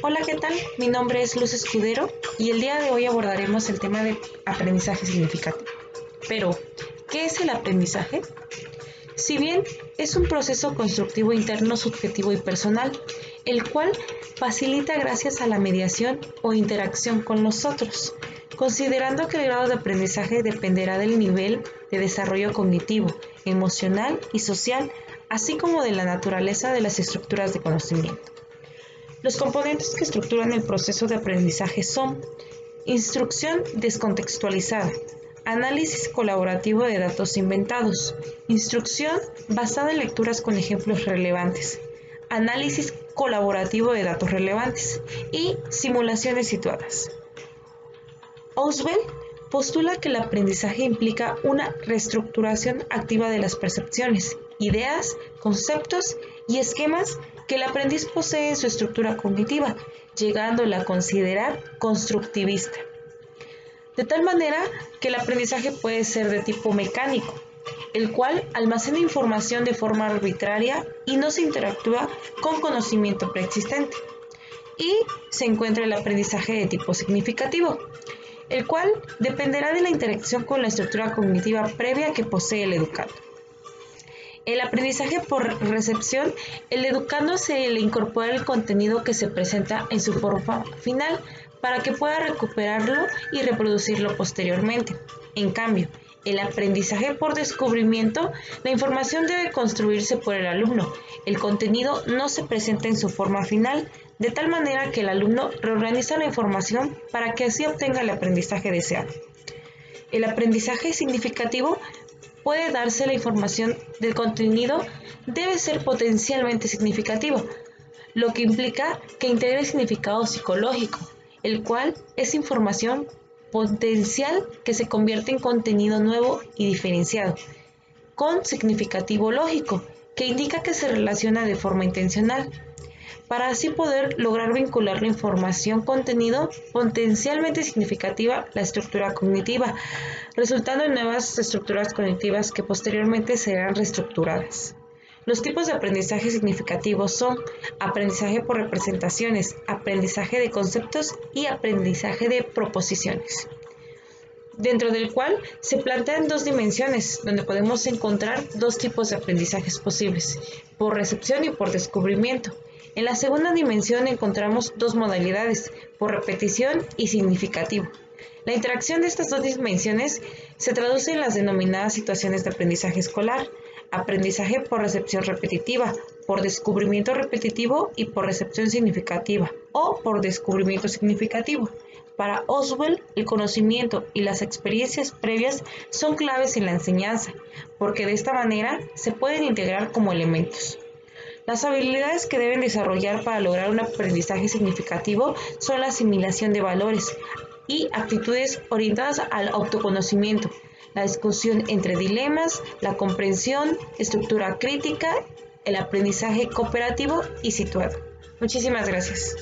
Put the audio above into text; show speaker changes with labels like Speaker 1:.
Speaker 1: Hola, ¿qué tal? Mi nombre es Luz Escudero y el día de hoy abordaremos el tema de aprendizaje significativo. Pero, ¿qué es el aprendizaje? Si bien es un proceso constructivo interno, subjetivo y personal, el cual facilita gracias a la mediación o interacción con los otros, considerando que el grado de aprendizaje dependerá del nivel de desarrollo cognitivo, emocional y social, así como de la naturaleza de las estructuras de conocimiento. Los componentes que estructuran el proceso de aprendizaje son instrucción descontextualizada, análisis colaborativo de datos inventados, instrucción basada en lecturas con ejemplos relevantes, análisis colaborativo de datos relevantes y simulaciones situadas. Oswell postula que el aprendizaje implica una reestructuración activa de las percepciones, ideas, conceptos y esquemas que el aprendiz posee su estructura cognitiva, llegándola a considerar constructivista. De tal manera que el aprendizaje puede ser de tipo mecánico, el cual almacena información de forma arbitraria y no se interactúa con conocimiento preexistente. Y se encuentra el aprendizaje de tipo significativo, el cual dependerá de la interacción con la estructura cognitiva previa que posee el educado. El aprendizaje por recepción, el educando se le incorpora el contenido que se presenta en su forma final para que pueda recuperarlo y reproducirlo posteriormente. En cambio, el aprendizaje por descubrimiento, la información debe construirse por el alumno. El contenido no se presenta en su forma final, de tal manera que el alumno reorganiza la información para que así obtenga el aprendizaje deseado. El aprendizaje significativo puede darse la información del contenido debe ser potencialmente significativo, lo que implica que integre significado psicológico, el cual es información potencial que se convierte en contenido nuevo y diferenciado, con significativo lógico, que indica que se relaciona de forma intencional, para así poder lograr vincular la información contenido potencialmente significativa la estructura cognitiva, resultando en nuevas estructuras cognitivas que posteriormente serán reestructuradas. Los tipos de aprendizaje significativos son aprendizaje por representaciones, aprendizaje de conceptos y aprendizaje de proposiciones dentro del cual se plantean dos dimensiones, donde podemos encontrar dos tipos de aprendizajes posibles, por recepción y por descubrimiento. En la segunda dimensión encontramos dos modalidades, por repetición y significativo. La interacción de estas dos dimensiones se traduce en las denominadas situaciones de aprendizaje escolar, aprendizaje por recepción repetitiva, por descubrimiento repetitivo y por recepción significativa o por descubrimiento significativo. Para Oswell, el conocimiento y las experiencias previas son claves en la enseñanza, porque de esta manera se pueden integrar como elementos. Las habilidades que deben desarrollar para lograr un aprendizaje significativo son la asimilación de valores y actitudes orientadas al autoconocimiento, la discusión entre dilemas, la comprensión, estructura crítica, el aprendizaje cooperativo y situado. Muchísimas gracias.